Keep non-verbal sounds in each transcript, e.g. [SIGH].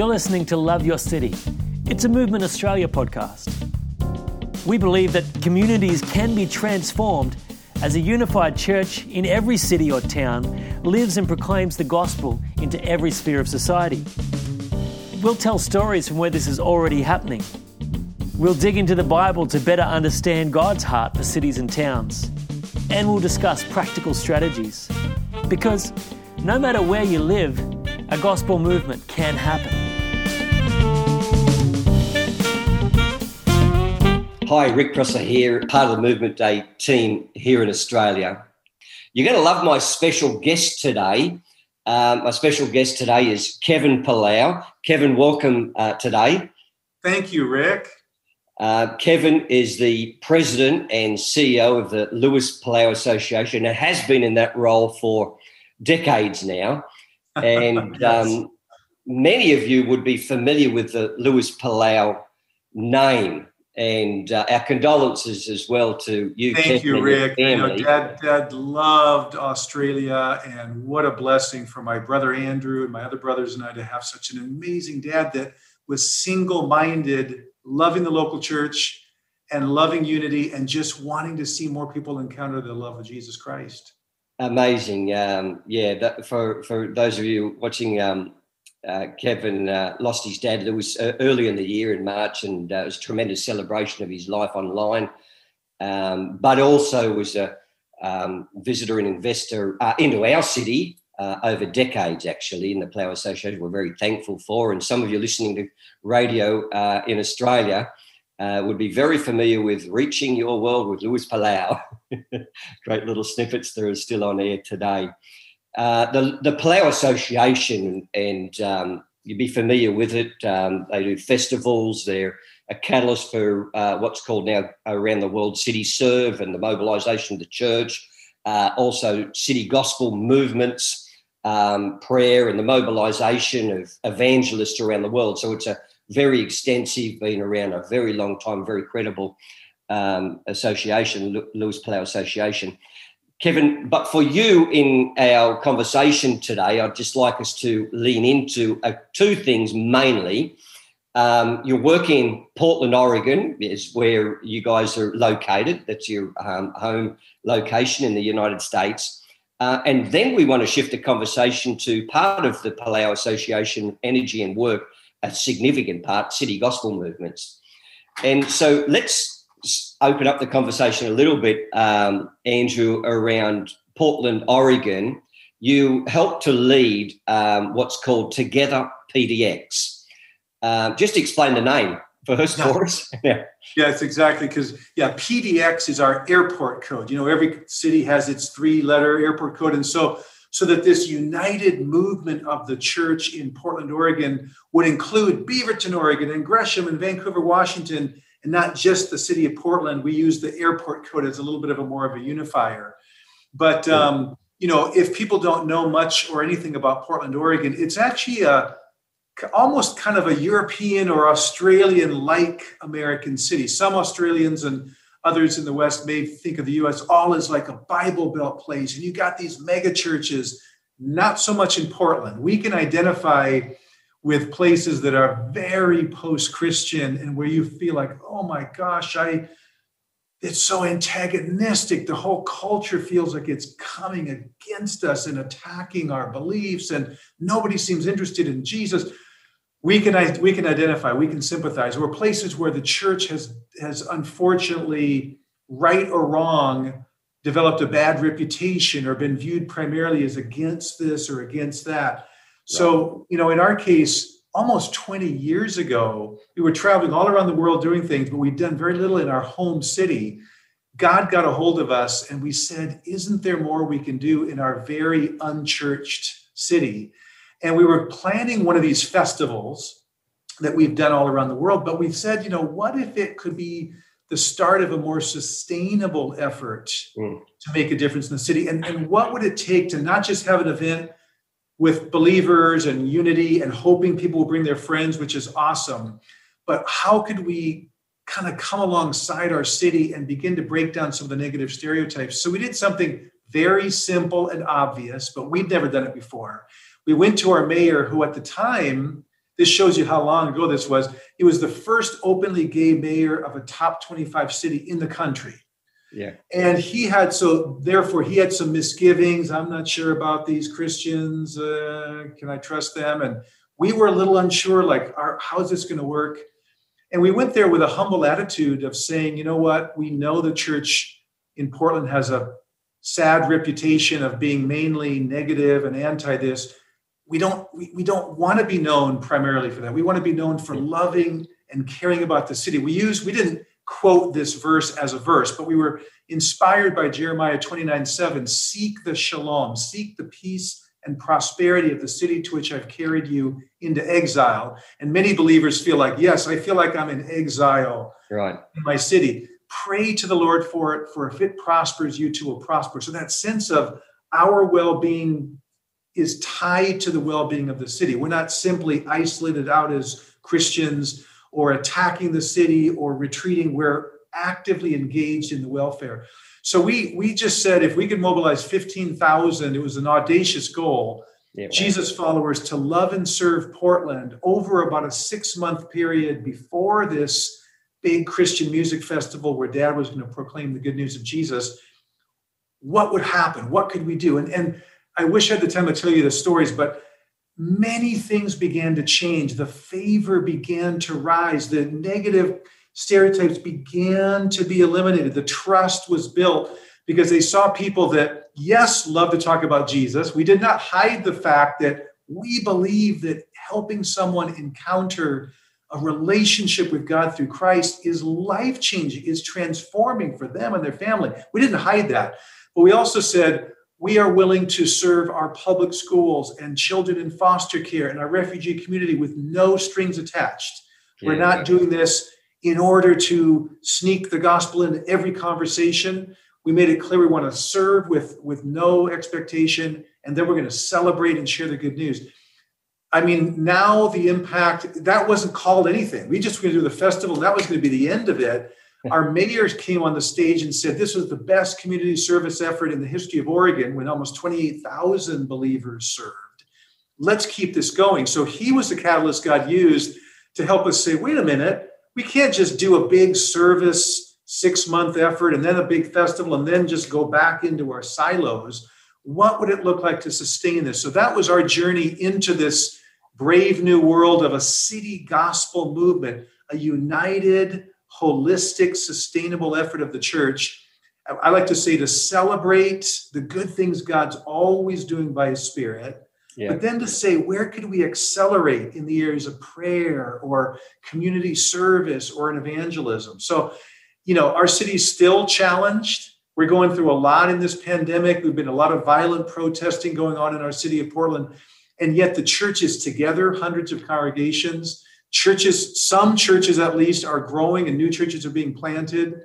You're listening to Love Your City. It's a Movement Australia podcast. We believe that communities can be transformed as a unified church in every city or town lives and proclaims the gospel into every sphere of society. We'll tell stories from where this is already happening. We'll dig into the Bible to better understand God's heart for cities and towns. And we'll discuss practical strategies. Because no matter where you live, a gospel movement can happen. Hi, Rick Prosser here, part of the Movement Day team here in Australia. You're going to love my special guest today. Um, my special guest today is Kevin Palau. Kevin, welcome uh, today. Thank you, Rick. Uh, Kevin is the president and CEO of the Luis Palau Association and has been in that role for decades now. [LAUGHS] And yes. um, many of you would be familiar with the Luis Palau name. And uh, our condolences as well to you. Thank Kevin you, Rick. You know, Dad, Dad loved Australia, and what a blessing for my brother Andrew and my other brothers and I to have such an amazing dad that was single-minded, loving the local church and loving unity, and just wanting to see more people encounter the love of Jesus Christ. Amazing. Um, yeah, that, for for those of you watching, um, uh, Kevin uh, lost his dad. It was uh, early in the year in March, and uh, it was a tremendous celebration of his life online. Um, but also was a um, visitor and investor uh, into our city over decades, actually, in the Palau Association. We're very thankful for. And some of you listening to radio in Australia uh, would be very familiar with Reaching Your World with Luis Palau. [LAUGHS] Great little snippets that are still on air today. Uh, the, the Palau Association, and um, you'd be familiar with it. Um, they do festivals. They're a catalyst for uh, what's called now around the world City Serve and the mobilisation of the church. Uh, also, city gospel movements, um, prayer, and the mobilisation of evangelists around the world. So it's a very extensive, been around a very long time, very credible um, association, Luis Palau Association. Kevin, but for you in our conversation today, I'd just like us to lean into uh, two things mainly. Um, you're working in Portland, Oregon, is where you guys are located. That's your um, home location in the United States. Uh, and then we want to shift the conversation to part of the Palau Association energy and work a significant part, city gospel movements. And so let's open up the conversation a little bit, um, Andrew, around Portland, Oregon. You helped to lead um, what's called Together PDX. Um, just explain the name first yeah. for us. yeah. [LAUGHS] Yes, exactly. Because yeah, PDX is our airport code. You know, every city has its three-letter airport code, and so so that this united movement of the church in Portland, Oregon would include Beaverton, Oregon, and Gresham and Vancouver, Washington, and not just the city of Portland. We use the airport code as a little bit of a more of a unifier. But um, you know, if people don't know much or anything about Portland, Oregon, it's actually a almost kind of a European or Australian like American city. Some Australians and Others in the West may think of the US all as like a Bible Belt place. And you got these mega churches, not so much in Portland. We can identify with places that are very post Christian and where you feel like, oh my gosh, I. It's so antagonistic. The whole culture feels like it's coming against us and attacking our beliefs, and nobody seems interested in Jesus we can we can identify we can sympathize we're places where the church has has unfortunately right or wrong developed a bad reputation or been viewed primarily as against this or against that so you know in our case almost 20 years ago we were traveling all around the world doing things but we'd done very little in our home city god got a hold of us and we said isn't there more we can do in our very unchurched city and we were planning one of these festivals that we've done all around the world. But we said, you know, what if it could be the start of a more sustainable effort mm. to make a difference in the city? And, and what would it take to not just have an event with believers and unity and hoping people will bring their friends, which is awesome, but how could we kind of come alongside our city and begin to break down some of the negative stereotypes? So we did something very simple and obvious, but we'd never done it before we went to our mayor, who at the time, this shows you how long ago this was. He was the first openly gay mayor of a top 25 city in the country. Yeah. And he had, so therefore, he had some misgivings. I'm not sure about these Christians. Uh, can I trust them? And we were a little unsure, like, our, how's this going to work? And we went there with a humble attitude of saying, you know what? We know the church in Portland has a sad reputation of being mainly negative and anti this we don't we, we don't want to be known primarily for that we want to be known for loving and caring about the city we use we didn't quote this verse as a verse but we were inspired by jeremiah 29 7 seek the shalom seek the peace and prosperity of the city to which i've carried you into exile. And many believers feel like yes i feel like i'm in exile right. in my city. Pray to the lord for it for if it prospers you too will prosper. So that sense of our well-being is tied to the well-being of the city. We're not simply isolated out as Christians or attacking the city or retreating. We're actively engaged in the welfare. So we we just said if we could mobilize 15,000, it was an audacious goal. Yeah, Jesus followers to love and serve Portland over about a six month period before this big Christian music festival where dad was going to proclaim the good news of Jesus. What would happen? What could we do? And, and I wish I had the time to tell you the stories, but many things began to change. The favor began to rise. The negative stereotypes began to be eliminated. The trust was built because they saw people that, yes, love to talk about Jesus. We did not hide the fact that we believe that helping someone encounter a relationship with God through Christ is life changing, is transforming for them and their family. We didn't hide that. But we also said, we are willing to serve our public schools and children in foster care and our refugee community with no strings attached. Yeah. We're not doing this in order to sneak the gospel into every conversation. We made it clear we want to serve with, with no expectation, and then we're going to celebrate and share the good news. I mean, now the impact, that wasn't called anything. We just were going to do the festival, and that was going to be the end of it. Our mayors came on the stage and said this was the best community service effort in the history of Oregon when almost 28,000 believers served. Let's keep this going. So he was the catalyst God used to help us say, wait a minute, we can't just do a big service, six month effort, and then a big festival, and then just go back into our silos. What would it look like to sustain this? So that was our journey into this brave new world of a city gospel movement, a united, holistic, sustainable effort of the church. I like to say to celebrate the good things God's always doing by His Spirit, yeah. but then to say, where could we accelerate in the areas of prayer or community service or an evangelism? So, you know, our city's still challenged. We're going through a lot in this pandemic. We've been a lot of violent protesting going on in our city of Portland. And yet the church is together, hundreds of congregations churches, some churches at least, are growing and new churches are being planted.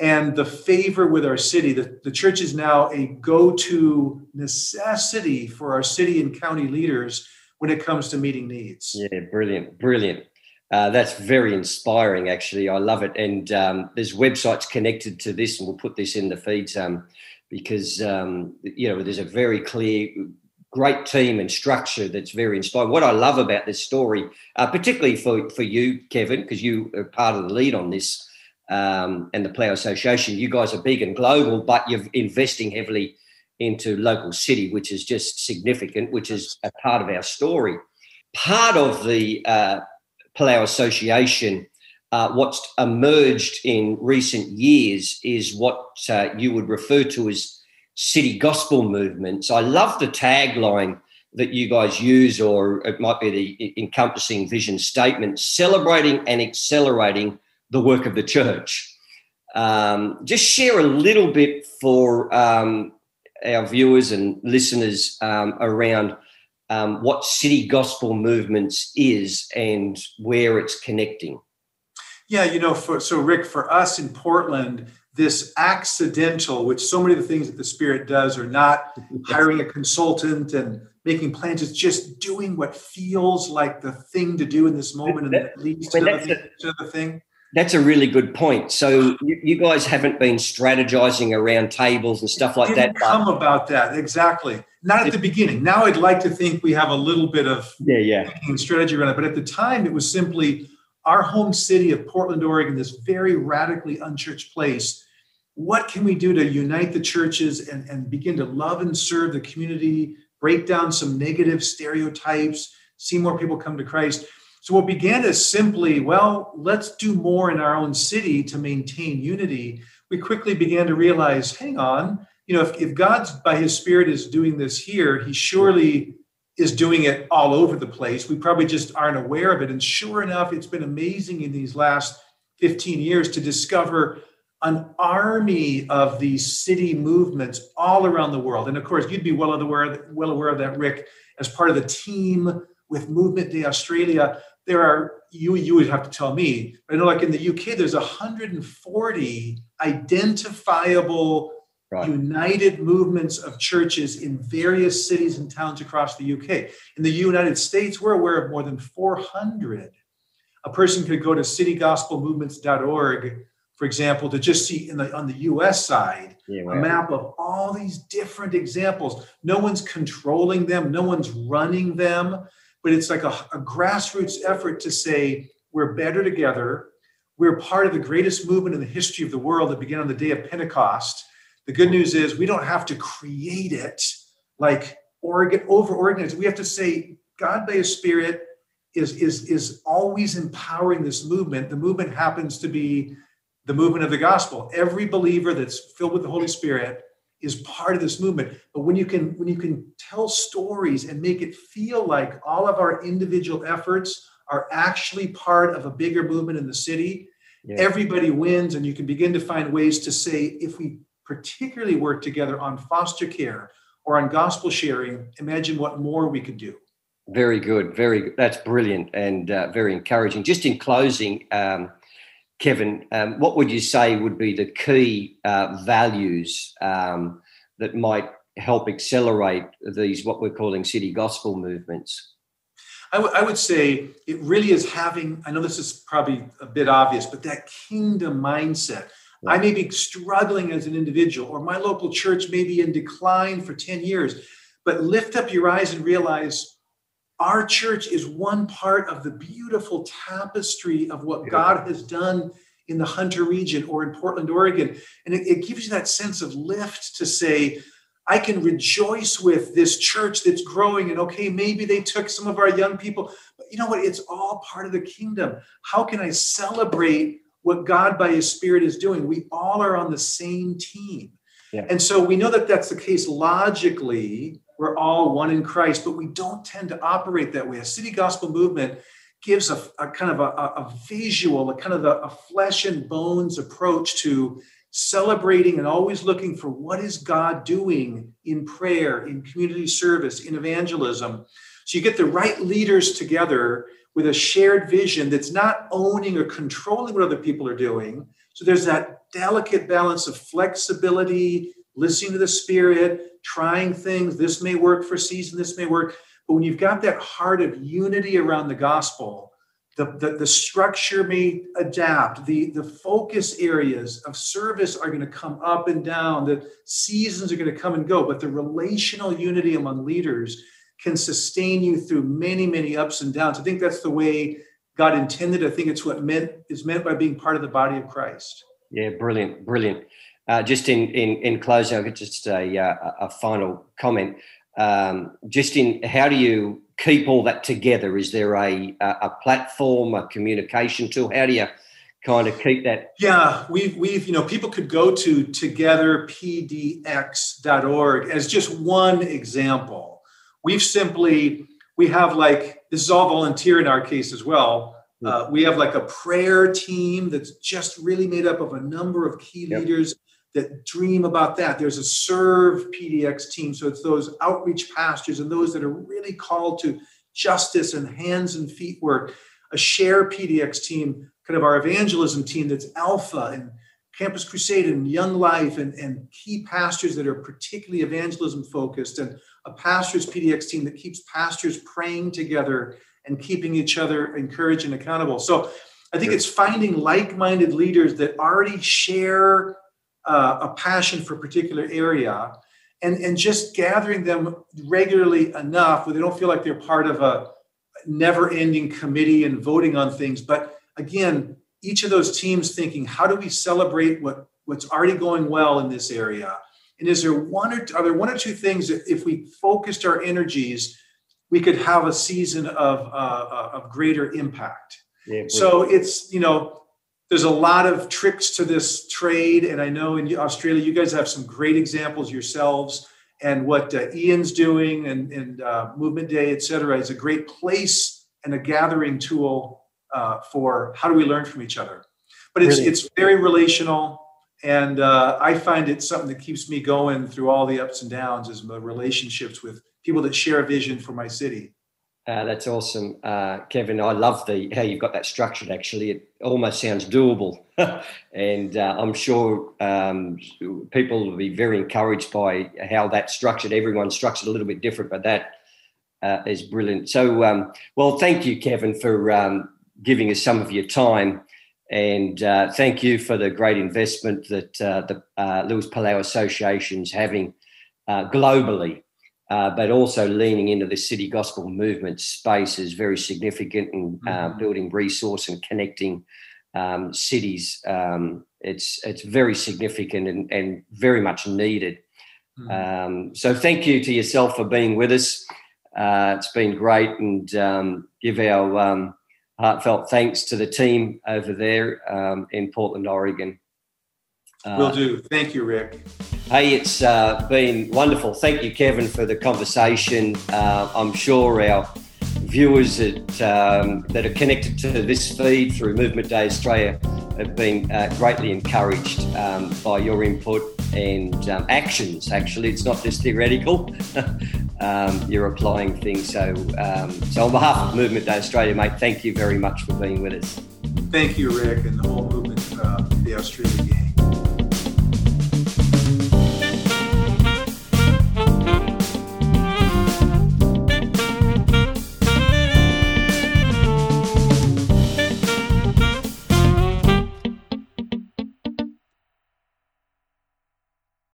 And the favor with our city, the, the church is now a go to necessity for our city and county leaders when it comes to meeting needs. Yeah, brilliant, brilliant. Uh, that's very inspiring, actually. I love it. And um, there's websites connected to this, and we'll put this in the feeds um, because, um, you know, there's a very clear great team and structure that's very inspiring. What I love about this story, uh, particularly for, for you, Kevin, because you are part of the lead on this um, and the Palau Association, you guys are big and global, but you're investing heavily into local city, which is just significant, which is a part of our story. Part of the uh, Palau Association, uh, what's emerged in recent years is what uh, you would refer to as city gospel movements. I love the tagline that you guys use, or it might be the encompassing vision statement celebrating and accelerating the work of the church. Um, just share a little bit for um, our viewers and listeners um, around um, what city gospel movements is and where it's connecting. Yeah, you know, for, so Rick, for us in Portland, this accidental, which so many of the things that the Spirit does are not [LAUGHS] hiring a consultant and making plans, it's just doing what feels like the thing to do in this moment and that leads to, the, to the thing. That's a really good point. So you, you, guys haven't been strategizing around tables and stuff like Didn't that. Come about that exactly. not at the beginning. Now I'd like to think we have a little bit of yeah, yeah. strategy around it. But at the time, it was simply our home city of Portland, Oregon, this very radically unchurched place. What can we do to unite the churches and, and begin to love and serve the community, break down some negative stereotypes, see more people come to Christ? So, what began as simply, well, let's do more in our own city to maintain unity, we quickly began to realize hang on, you know, if, if God's by his Spirit is doing this here, he surely is doing it all over the place. We probably just aren't aware of it. And sure enough, it's been amazing in these last 15 years to discover an army of these city movements all around the world. And of course, you'd be well aware, well aware of that, Rick, as part of the team with Movement Day Australia. There are you you would have to tell me. I know, like in the UK, there's 140 identifiable right. united movements of churches in various cities and towns across the UK. In the United States, we're aware of more than 400. A person could go to citygospelmovements.org, for example, to just see in the on the US side yeah, a map of all these different examples. No one's controlling them, no one's running them, but it's like a, a grassroots effort to say we're better together. We're part of the greatest movement in the history of the world that began on the day of Pentecost the good news is we don't have to create it like Oregon over organized. We have to say God by His Spirit is is is always empowering this movement. The movement happens to be the movement of the gospel. Every believer that's filled with the Holy Spirit is part of this movement. But when you can when you can tell stories and make it feel like all of our individual efforts are actually part of a bigger movement in the city, yeah. everybody wins, and you can begin to find ways to say if we particularly work together on foster care or on gospel sharing, imagine what more we could do. Very good. Very good. That's brilliant and uh, very encouraging. Just in closing, um, Kevin, um, what would you say would be the key uh, values um, that might help accelerate these, what we're calling city gospel movements? I, w- I would say it really is having, I know this is probably a bit obvious, but that kingdom mindset I may be struggling as an individual, or my local church may be in decline for 10 years. But lift up your eyes and realize our church is one part of the beautiful tapestry of what God has done in the Hunter region or in Portland, Oregon. And it, it gives you that sense of lift to say, I can rejoice with this church that's growing. And okay, maybe they took some of our young people, but you know what? It's all part of the kingdom. How can I celebrate what God by his spirit is doing. We all are on the same team. Yeah. And so we know that that's the case logically. We're all one in Christ, but we don't tend to operate that way. A city gospel movement gives a, a kind of a, a, visual, a kind of a, a flesh and bones approach to celebrating and always looking for what is God doing in prayer, in community service, in evangelism. So you get the right leaders together with a shared vision that's not owning or controlling what other people are doing. So there's that delicate balance of flexibility, listening to the spirit, trying things. This may work for season, this may work. But when you've got that heart of unity around the gospel, the, the, the structure may adapt. The, the focus areas of service are going to come up and down. The seasons are going to come and go. But the relational unity among leaders can sustain you through many, many ups and downs. I think that's the way God intended. I think it's what meant is meant by being part of the body of Christ. Yeah, brilliant, brilliant. Uh, just in in in closing, I'll get just a uh, a final comment. Um, just in how do you keep all that together? Is there a a platform, a communication tool? How do you kind of keep that? Yeah, we've we've you know people could go to togetherpdx.org as just one example We've simply, we have like, this is all volunteer in our case as well. Hmm. Uh, we have like a prayer team that's just really made up of a number of key yep. leaders that dream about that. There's a serve PDX team. So it's those outreach pastors and those that are really called to justice and hands and feet work. A share PDX team, kind of our evangelism team that's alpha and Campus Crusade and Young Life and, and key pastors that are particularly evangelism focused and a pastors PDX team that keeps pastors praying together and keeping each other encouraged and accountable. So I think it's finding like minded leaders that already share uh, a passion for a particular area and, and just gathering them regularly enough where they don't feel like they're part of a never ending committee and voting on things. But again, each of those teams thinking, how do we celebrate what, what's already going well in this area? And is there one or are there one or two things that if we focused our energies, we could have a season of, uh, uh of greater impact? Yeah, so it's, you know, there's a lot of tricks to this trade. And I know in Australia, you guys have some great examples yourselves. And what uh, Ian's doing and, and uh, Movement Day, et cetera, is a great place and a gathering tool uh, for how do we learn from each other. But it's, it's very relational. And uh, I find it something that keeps me going through all the ups and downs is my relationships with people that share a vision for my city. Uh, that's awesome, uh, Kevin. I love the how you've got that structured. Actually, it almost sounds doable, [LAUGHS] and uh, I'm sure um, people will be very encouraged by how that's structured. Everyone's structured a little bit different, but that uh, is brilliant. So, um, well, thank you, Kevin, for um, giving us some of your time, and uh, thank you for the great investment that the Luis Palau Association is having globally uh, but also leaning into the city gospel movement space is very significant in uh, mm-hmm. building resource and connecting um, cities. Um, it's it's very significant and, and very much needed. Mm-hmm. Um, so thank you to yourself for being with us. Uh, it's been great, and um, give our um, heartfelt thanks to the team over there um, in Portland, Oregon. Uh, Will do. Thank you, Rick. Hey, it's uh, been wonderful. Thank you, Kevin, for the conversation. Uh, I'm sure our viewers that, um, that are connected to this feed through Movement Day Australia have been uh, greatly encouraged um, by your input and um, actions. Actually, it's not just theoretical. [LAUGHS] Um, you're applying things. So, um, so on behalf of Movement Day Australia, mate, thank you very much for being with us. Thank you, Rick, and the whole movement, uh, the Australia game.